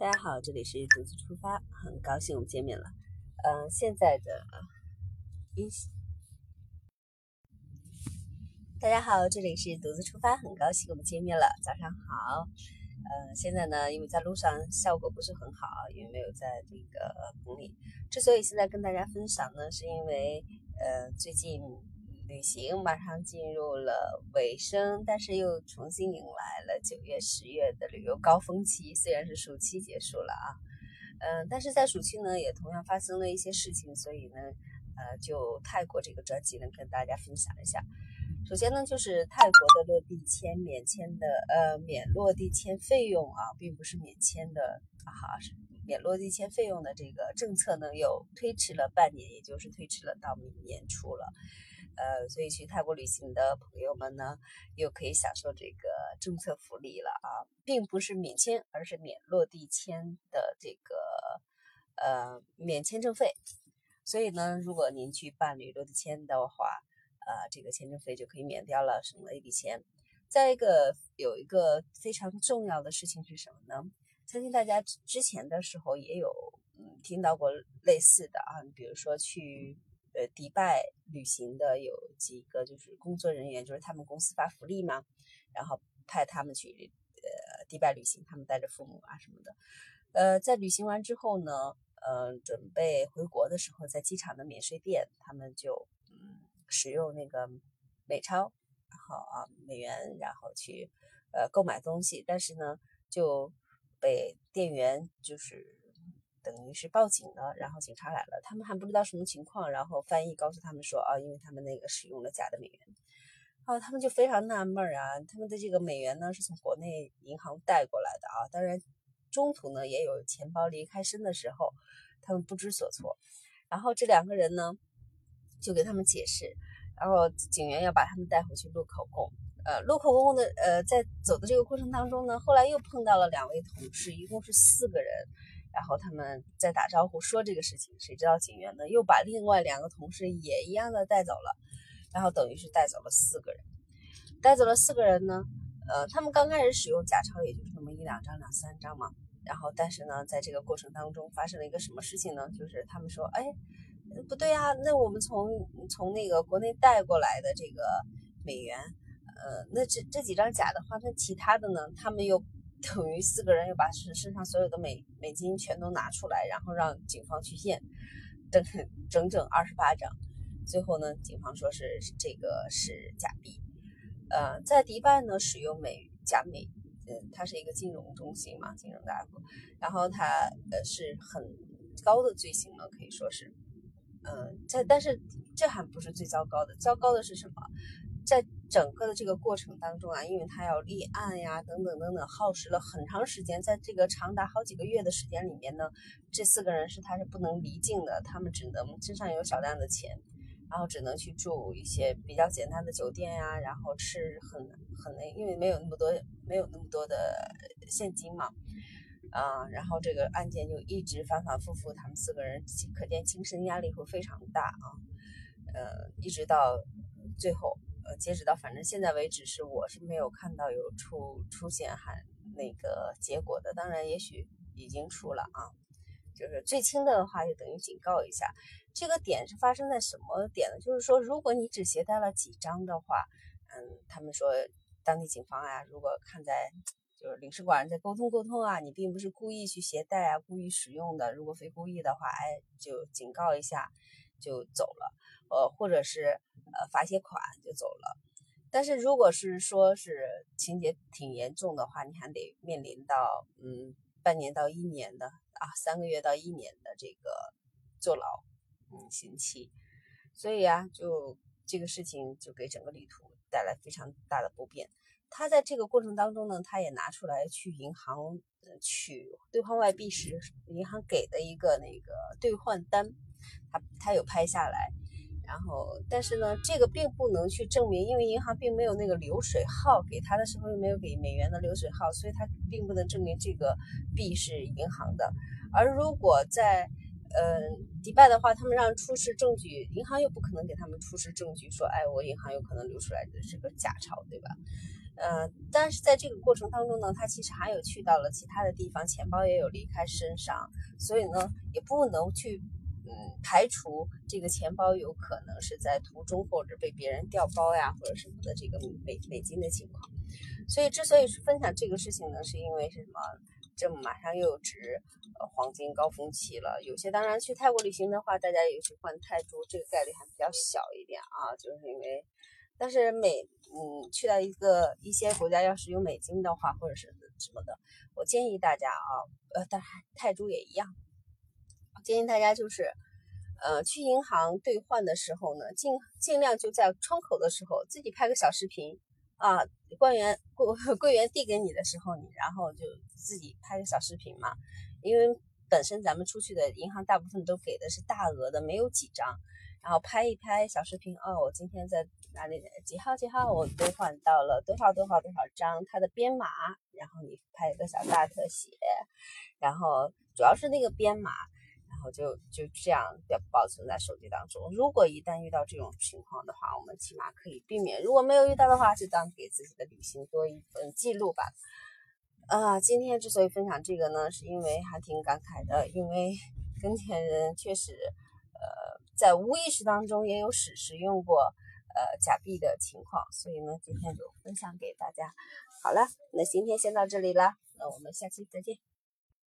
大家好，这里是独自出发，很高兴我们见面了。嗯，现在的音，大家好，这里是独自出发，很高兴我们见面了。早上好。呃，现在呢，因为在路上效果不是很好，因为没有在这个棚里。之所以现在跟大家分享呢，是因为呃，最近。旅行马上进入了尾声，但是又重新迎来了九月、十月的旅游高峰期。虽然是暑期结束了啊，嗯，但是在暑期呢，也同样发生了一些事情，所以呢，呃，就泰国这个专辑呢，跟大家分享一下。首先呢，就是泰国的落地签免签的，呃，免落地签费用啊，并不是免签的啊，是免落地签费用的这个政策呢，又推迟了半年，也就是推迟了到明年初了。呃，所以去泰国旅行的朋友们呢，又可以享受这个政策福利了啊，并不是免签，而是免落地签的这个呃免签证费。所以呢，如果您去办理落地签的话，呃，这个签证费就可以免掉了，省了一笔钱。再一个，有一个非常重要的事情是什么呢？相信大家之前的时候也有嗯听到过类似的啊，比如说去。迪拜旅行的有几个就是工作人员，就是他们公司发福利嘛，然后派他们去呃迪拜旅行，他们带着父母啊什么的。呃，在旅行完之后呢，呃，准备回国的时候，在机场的免税店，他们就嗯使用那个美钞，然后啊美元，然后去呃购买东西，但是呢就被店员就是。等于是报警了，然后警察来了，他们还不知道什么情况，然后翻译告诉他们说啊，因为他们那个使用了假的美元，啊，他们就非常纳闷啊，他们的这个美元呢是从国内银行带过来的啊，当然中途呢也有钱包离开身的时候，他们不知所措，然后这两个人呢就给他们解释，然后警员要把他们带回去录口供，呃，录口供的呃，在走的这个过程当中呢，后来又碰到了两位同事，一共是四个人。然后他们在打招呼说这个事情，谁知道警员呢又把另外两个同事也一样的带走了，然后等于是带走了四个人，带走了四个人呢，呃，他们刚开始使用假钞也就是那么一两张、两三张嘛，然后但是呢，在这个过程当中发生了一个什么事情呢？就是他们说，哎，不对啊，那我们从从那个国内带过来的这个美元，呃，那这这几张假的话，那其他的呢，他们又。等于四个人又把身身上所有的美美金全都拿出来，然后让警方去验，整整整二十八张。最后呢，警方说是这个是假币。呃，在迪拜呢，使用美假美，嗯，它是一个金融中心嘛，金融大国。然后它呃是很高的罪行了，可以说是，嗯，在但是这还不是最糟糕的，糟糕的是什么？整个的这个过程当中啊，因为他要立案呀，等等等等，耗时了很长时间。在这个长达好几个月的时间里面呢，这四个人是他是不能离境的，他们只能身上有少量的钱，然后只能去住一些比较简单的酒店呀，然后吃很很那，因为没有那么多没有那么多的现金嘛，啊，然后这个案件就一直反反复复，他们四个人可见精神压力会非常大啊，呃，一直到最后。截止到反正现在为止是我是没有看到有出出现还那个结果的，当然也许已经出了啊，就是最轻的话就等于警告一下。这个点是发生在什么点呢？就是说如果你只携带了几张的话，嗯，他们说当地警方啊，如果看在就是领事馆在沟通沟通啊，你并不是故意去携带啊，故意使用的，如果非故意的话，哎，就警告一下就走了。呃，或者是呃罚些款就走了，但是如果是说是情节挺严重的话，你还得面临到嗯半年到一年的啊三个月到一年的这个坐牢嗯刑期，所以啊就这个事情就给整个旅途带来非常大的不便。他在这个过程当中呢，他也拿出来去银行取兑换外币时银行给的一个那个兑换单，他他有拍下来。然后，但是呢，这个并不能去证明，因为银行并没有那个流水号，给他的时候又没有给美元的流水号，所以他并不能证明这个币是银行的。而如果在呃迪拜的话，他们让出示证据，银行又不可能给他们出示证据，说，哎，我银行有可能流出来的是个假钞，对吧？呃，但是在这个过程当中呢，他其实还有去到了其他的地方，钱包也有离开身上，所以呢，也不能去嗯排除这个钱包有可能是在途中或者被别人调包呀或者什么的这个美美金的情况。所以之所以是分享这个事情呢，是因为是什么？这马上又值呃黄金高峰期了，有些当然去泰国旅行的话，大家也去换泰铢，这个概率还比较小一点啊，就是因为。但是美，嗯，去到一个一些国家要是用美金的话，或者是什么的，我建议大家啊，呃，当然泰铢也一样，我建议大家就是，呃，去银行兑换的时候呢，尽尽量就在窗口的时候自己拍个小视频啊，官员柜柜 员递给你的时候，你然后就自己拍个小视频嘛，因为本身咱们出去的银行大部分都给的是大额的，没有几张。然后拍一拍小视频哦，我今天在哪里几号几号，我兑换到了多少多少多少张，它的编码，然后你拍一个小大特写，然后主要是那个编码，然后就就这样要保存在手机当中。如果一旦遇到这种情况的话，我们起码可以避免；如果没有遇到的话，就当给自己的旅行多一份记录吧。啊，今天之所以分享这个呢，是因为还挺感慨的，因为跟前人确实。呃，在无意识当中也有使使用过呃假币的情况，所以呢，今天就分享给大家。好了，那今天先到这里了，那我们下期再见。